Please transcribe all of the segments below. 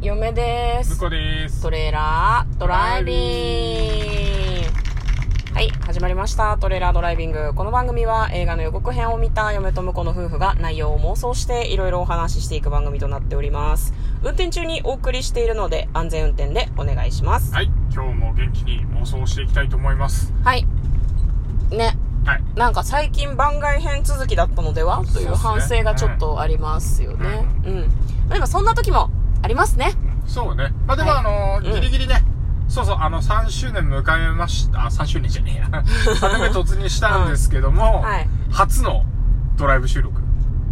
嫁です。向こうです。トレーラードライビング。はい始まりました。トレーラードライビング。この番組は映画の予告編を見た嫁と婿の夫婦が内容を妄想していろいろお話ししていく番組となっております。運転中にお送りしているので安全運転でお願いします。はい今日も元気に妄想していきたいと思います。はい。ね。はい。なんか最近番外編続きだったのでは？という反省がちょっとありますよね。うん、でもそんな時もありますね。そうね。まあでも、はい。あのーうん。ギリギリね。そうそうあの3周年迎えました。あ3周年じゃねえや。3年目突入したんですけども、はい。初のドライブ収録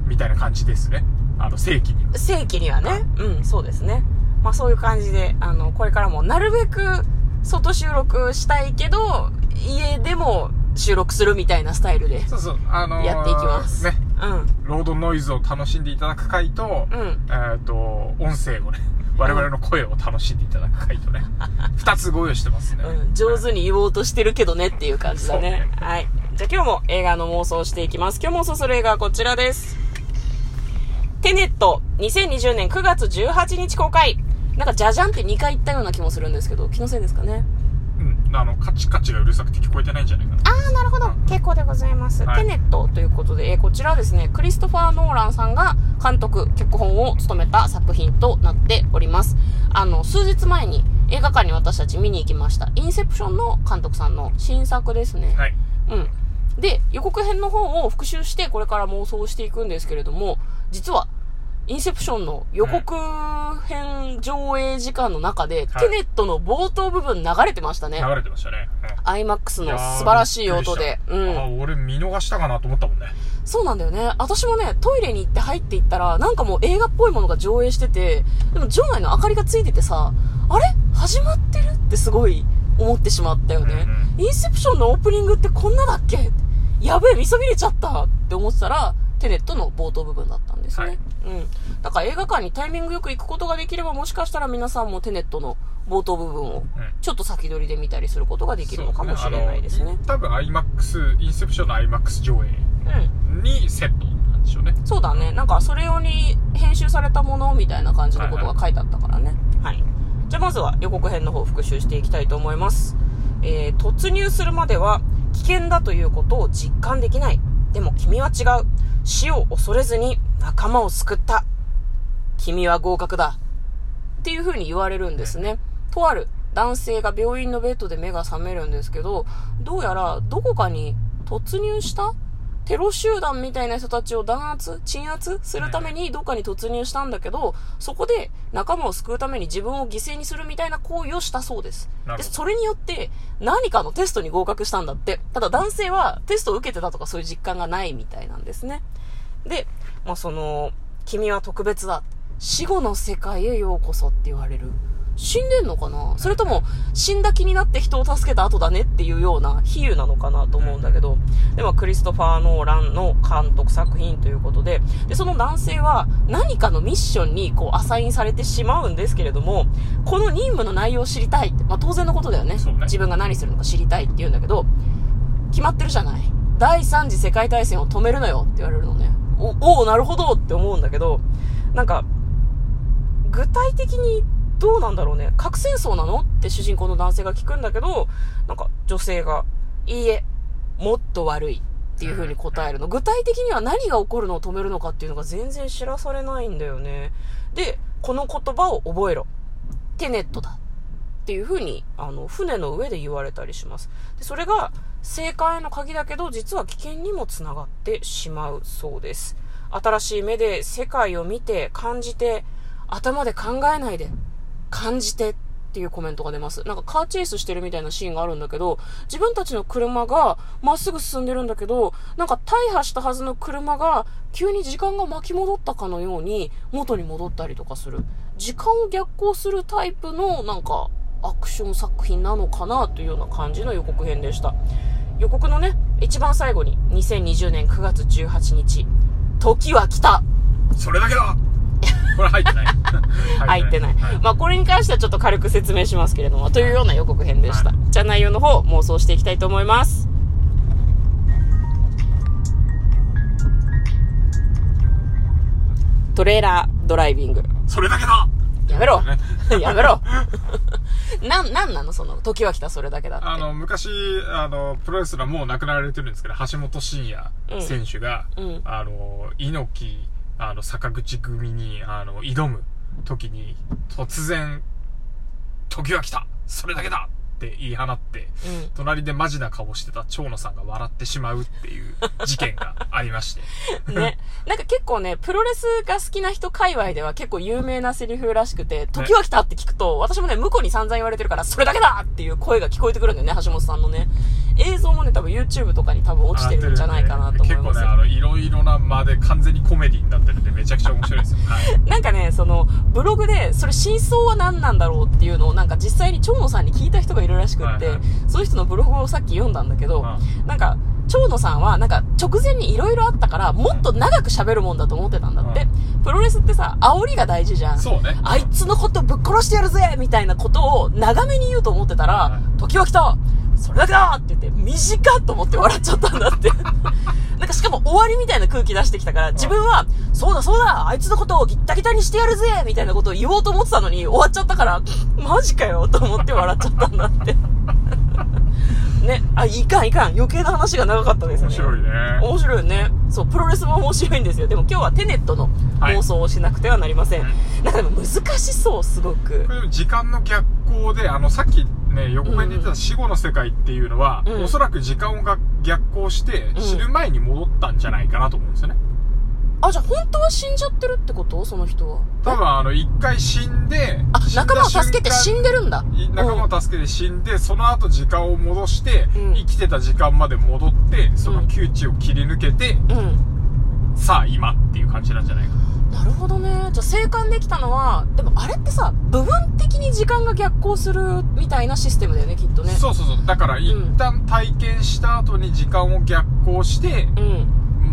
みたいな感じですね。あの正規には。正規にはね、うん、そうですね。まあそういう感じで、あの、これからもなるべく外収録したいけど、家でも収録するみたいなスタイルでそうそうあのーやっていきます。ねうん。ロードノイズを楽しんでいただく回と、うん。えっ、と音声をね我々の声を楽しんでいただく回とね、二つご用意してますね、うん、上手に言おうとしてるけどねっていう感じだね。そうはい。じゃあ今日も映画の妄想をしていきます。今日妄想する映画はこちらです。テネット、2020年9月18日公開。なんかジャジャンって2回言ったような気もするんですけど、気のせいですかね。うん、あのカチカチがうるさくて聞こえてないんじゃないかなああ、なるほど。結構でございます。はいテネットということで、えーこちらはですね、クリストファー・ノーランさんが監督、脚本を務めた作品となっております。あの、数日前に映画館に私たち見に行きました。インセプションの監督さんの新作ですね。はいうん。で、予告編の方を復習して、これから妄想していくんですけれども、実は、インセプションの予告編上映時間の中で、はい。テネットの冒頭部分流れてましたね。流れてましたね、IMAX のいやー素晴らしい音で。びっくりした。あ俺見逃したかなと思ったもんね。そうなんだよね。私もね、トイレに行って入っていったら、なんかもう映画っぽいものが上映してて、でも場内の明かりがついててさ、あれ？始まってるってすごい思ってしまったよね。インセプションのオープニングってこんなだっけ？やべえ、見そびれちゃったって思ってたら、テネットの冒頭部分だった。んですね。はいうん。だから映画館にタイミングよく行くことができれば、もしかしたら皆さんもテネットの冒頭部分をうんちょっと先取りで見たりすることができるのかもしれないですね。多分 IMAX インセプションの IMAX 上映うん。にセットなんでしょうねそうだね。なんか、それ用に編集されたものみたいな感じのことが書いてあったからね。はい。じゃあ、まずは予告編の方を復習していきたいと思います。えー、突入するまでは危険だということを実感できない。でも君は違う。死を恐れずに仲間を救った。君は合格だ。っていう風に言われるんですね。とある男性が病院のベッドで目が覚めるんですけど、どうやらどこかに突入した？テロ集団みたいな人たちを弾圧、鎮圧するためにどっかに突入したんだけど、そこで仲間を救うために自分を犠牲にするみたいな行為をしたそうです。で、それによって何かのテストに合格したんだって。ただ男性はテストを受けてたとかそういう実感がないみたいなんですね。で、まあ、その、君は特別だ。死後の世界へようこそって言われる。死んでんのかな？それとも、死んだ気になって人を助けた後だねっていうような比喩なのかなと思うんだけど、でもクリストファー・ノーランの監督作品ということで、で、その男性は何かのミッションにこうアサインされてしまうんですけれども、この任務の内容を知りたいって、まあ当然のことだよね。ね自分が何するのか知りたいって言うんだけど、決まってるじゃない。第三次世界大戦を止めるのよって言われるのね。お、おなるほどって思うんだけど、なんか、具体的にどうなんだろうね。核戦争なの？って主人公の男性が聞くんだけど、なんか女性が、いいえ、もっと悪いっていう風に答えるの。具体的には何が起こるのを止めるのかっていうのが全然知らされないんだよね。で、この言葉を覚えろ。テネットだ。っていう風に、あの、船の上で言われたりします。で、それが、正解への鍵だけど、実は危険にもつながってしまうそうです。新しい目で世界を見て、感じて、頭で考えないで、感じてっていうコメントが出ます。なんかカーチェイスしてるみたいなシーンがあるんだけど、自分たちの車がまっすぐ進んでるんだけど、なんか大破したはずの車が急に時間が巻き戻ったかのように元に戻ったりとかする。時間を逆行するタイプのなんかアクション作品なのかなというような感じの予告編でした。予告のね、一番最後に2020年9月18日、時は来たそれだけだ これ入ってない 入ってない。はいまあ、これに関してはちょっと軽く説明しますけれども、というような予告編でした。はいじゃあ内容の方、妄想していきたいと思います。トレーラードライビング。それだけだやめろ。やめろ。なん、なんなの？その、時は来たそれだけだって。あの、昔、あの、プロレスラーもう亡くなられてるんですけど、橋本真也選手が、うん。あの、猪木、あの、坂口組に、あの、挑む時に、突然、時は来た。それだけだって言い放って、うん。隣でマジな顔してた蝶野さんが笑ってしまうっていう事件がありまして。ね。なんか結構ね、プロレスが好きな人界隈では結構有名なセリフらしくて、時は来たって聞くと、私もね、向こうに散々言われてるから、それだけだっていう声が聞こえてくるんだよね、橋本さんのね。映像もね、多分 YouTube とかに多分落ちてるんじゃないかなと思い結構ね、ますよ。あの、いろいろな間で完全にコメディになってるんで、めちゃくちゃ面白いですよ。はい。なんかね、その、ブログで、それ真相は何なんだろうっていうのを、なんか実際に長野さんに聞いた人がいるらしくって、はいはいそういう人のブログをさっき読んだんだけど、うなんか、長野さんは、なんか、直前に色々あったから、もっと長く喋るもんだと思ってたんだって。プロレスってさ、煽りが大事じゃん。そうね。あいつのことぶっ殺してやるぜみたいなことを長めに言うと思ってたらは、時は来たそれだけだって言って、短っと思って笑っちゃったんだって。なんかしかも終わりみたいな空気出してきたから、自分は、そうだそうだあいつのことをギッタギタにしてやるぜみたいなことを言おうと思ってたのに、終わっちゃったから、マジかよと思って笑っちゃったんだって。ね、あ、いかんいかん。余計な話が長かったですね。面白いね。面白いよね。そう、プロレスも面白いんですよ。でも今日はテネットの放送をしなくてはなりません。はいなんかでも難しそう、すごく時間の逆行で、あの、さっきね、横目に出てた死後の世界っていうのは、うんおそらく時間が逆行して、うん死ぬ前に戻ったんじゃないかなと思うんですよね。あ、じゃあ本当は死んじゃってるってこと？その人は。多分あの、一回死んで、あ、仲間を助けて死んでるんだ。い仲間を助けて死んで、その後時間を戻して、うん生きてた時間まで戻って、その窮地を切り抜けて、うん。うん。さあ今っていう感じなんじゃないかな。なるほどね。じゃあ生還できたのは、でもあれってさ、部分的に時間が逆行するみたいなシステムだよね、きっとね。そうそうそう。だから、一旦体験した後に時間を逆行して、うん。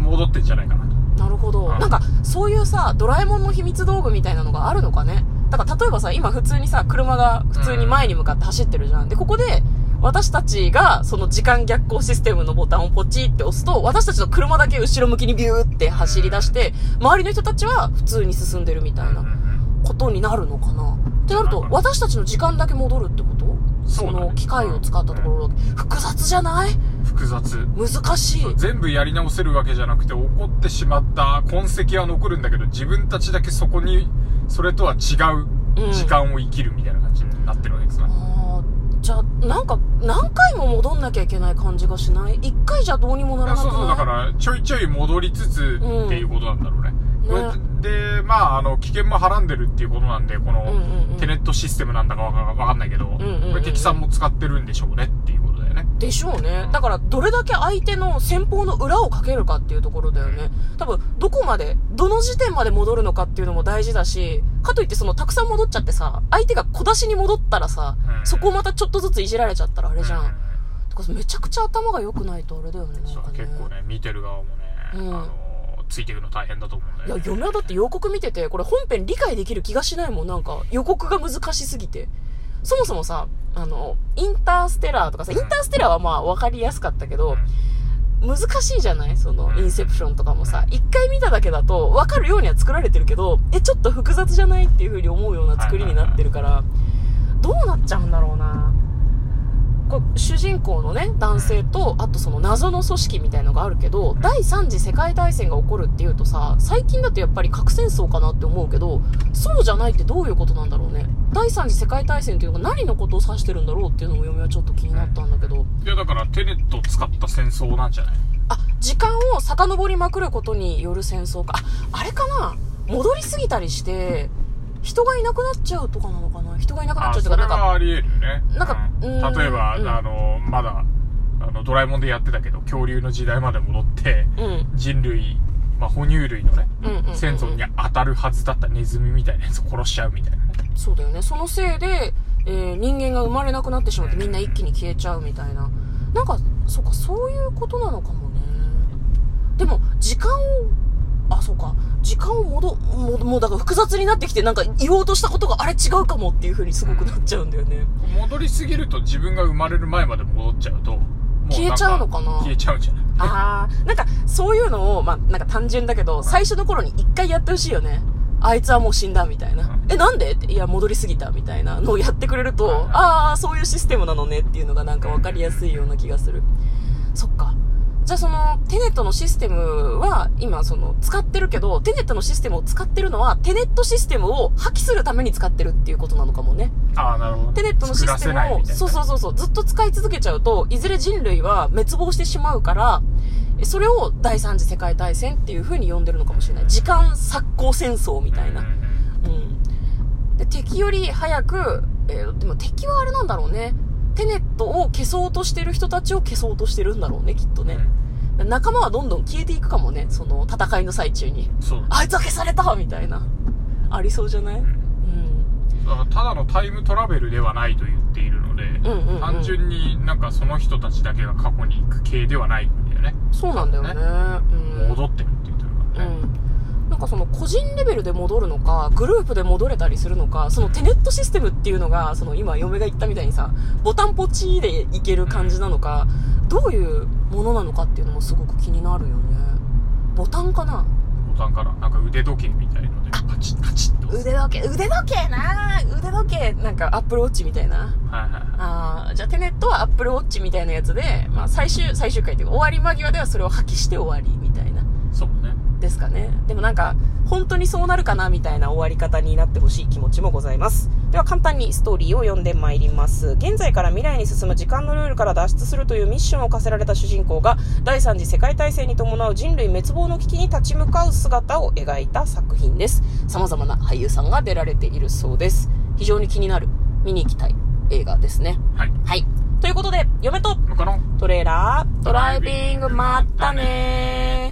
戻ってんじゃないかなと。なるほど。うんなんか、そういうさ、ドラえもんの秘密道具みたいなのがあるのかね。だから、例えばさ、今普通にさ、車が普通に前に向かって走ってるじゃん。で、ここで、私たちが、その時間逆行システムのボタンをポチって押すと、私たちの車だけ後ろ向きにビューって走り出して、周りの人たちは普通に進んでるみたいなうんうんことになるのかな。ってなると、私たちの時間だけ戻るってこと？その機械を使ったところだけ。複雑じゃない？複雑。難しい。全部やり直せるわけじゃなくて、起こってしまった痕跡は残るんだけど、自分たちだけそこに、それとは違うんう時間を生きるみたいな感じになってるわけですね。あーじゃあ、なんか、何回も戻んなきゃいけない感じがしない？一回じゃどうにもならなくない？そうそう、だから、ちょいちょい戻りつつうん。っていうことなんだろうね。うやってで、まあ、あの、危険もはらんでるっていうことなんで、この、うんうんうん。テネットシステムなんだかわかわかんないけど、んうんうんこれ敵さんも使ってるんでしょうねっていう。でしょうね。だから、どれだけ相手の先方の裏をかけるかっていうところだよね。多分、どこまで、どの時点まで戻るのかっていうのも大事だし、かといってその、たくさん戻っちゃってさ、相手が小出しに戻ったらさ、うんそこをまたちょっとずついじられちゃったらあれじゃん。うんとかめちゃくちゃ頭が良くないとあれだよね、ね。結構ね、見てる側もね、うんあの、ついていくの大変だと思うんだいや、よね。嫁はだって予告見てて、これ本編理解できる気がしないもん、なんか、予告が難しすぎて。そもそもさ、あの、インターステラーとかさ、インターステラーはまあ分かりやすかったけど、難しいじゃない？その、インセプションとかもさ、一回見ただけだと分かるようには作られてるけど、え、ちょっと複雑じゃない？っていう風に思うような作りになってるから、どうなっちゃうんだろうな主人公のね、男性と、あとその謎の組織みたいのがあるけど、第3次世界大戦が起こるっていうとさ、最近だとやっぱり核戦争かなって思うけど、そうじゃないってどういうことなんだろうね。第3次世界大戦っていうのが何のことを指してるんだろうっていうのも嫁はちょっと気になったんだけど、いや、だから、テネットを使った戦争なんじゃない？あ、時間を遡りまくることによる戦争か。あ、あれかな？戻りすぎたりして、人がいなくなっちゃうとかなのかな？人がいなくなっあ、ちゃうとか、なんか、はあり得るよね。なんかううん例えば、うんあの、まだ、あの、ドラえもんでやってたけど、恐竜の時代まで戻って、うん。人類、まあ、哺乳類のね、先祖に当たるはずだったネズミみたいなやつを殺しちゃうみたいなね。そうだよね。そのせいで、えー人間が生まれなくなってしまってみんな一気に消えちゃうみたいな。なんか、そっか、そういうことなのかもね。でも、時間を、あ、そうか、時間を戻、もう、もうだから複雑になってきて、なんか言おうとしたことがあれ違うかもっていう風にすごくなっちゃうんだよね。戻りすぎると自分が生まれる前まで戻っちゃうと、も消えちゃうのかな消えちゃうんじゃな？いあー、なんか、そういうのを、まあ、なんか単純だけど、最初の頃に一回やってほしいよね。あいつはもう死んだみたいな。うんえ、なんで？っていや、戻りすぎたみたいなのをやってくれると、ああ、そういうシステムなのねっていうのがなんかわかりやすいような気がする。そっか。じゃあその、テネットのシステムは、今その、使ってるけど、テネットのシステムを使ってるのは、テネットシステムを破棄するために使ってるっていうことなのかもね。ああ、なるほど。テネットのシステムを、そうそうそうそう、ずっと使い続けちゃうと、いずれ人類は滅亡してしまうから、えそれを第三次世界大戦っていう風に呼んでるのかもしれない。時間錯行戦争みたいな。うん。で、敵より早く、えーでも敵はあれなんだろうね。テネットを消そうとしてる人たちを消そうとしてるんだろうね、きっとね。仲間はどんどん消えていくかもね、その戦いの最中に。あいつは消されたみたいな。ありそうじゃない？うん。だからただのタイムトラベルではないと言っているので、うんうんうん単純になんかその人たちだけが過去に行く系ではないんだよね。そうなんだよね。うん。戻ってるって言ってるからね。かその個人レベルで戻るのかグループで戻れたりするのかそのテネットシステムっていうのがその今嫁が言ったみたいにさボタンポチでいける感じなのかどういうものなのかっていうのもすごく気になるよねボタンかな？ボタンからなんか腕時計みたいのでパチッパチッと。腕時計腕時計な腕時計なんかアップルウォッチみたいなはいはいはい。あーじゃあテネットはアップルウォッチみたいなやつで、まあ、最終最終回っていうか終わり間際ではそれを破棄して終わりみたいな。ですかね。でもなんか、本当にそうなるかなみたいな終わり方になってほしい気持ちもございます。では簡単にストーリーを読んでまいります。現在から未来に進む時間のルールから脱出するというミッションを課せられた主人公が、第三次世界大戦に伴う人類滅亡の危機に立ち向かう姿を描いた作品です。様々な俳優さんが出られているそうです。非常に気になる、見に行きたい映画ですね。はい。はい。ということで、嫁とトレーラードライビングまったねー。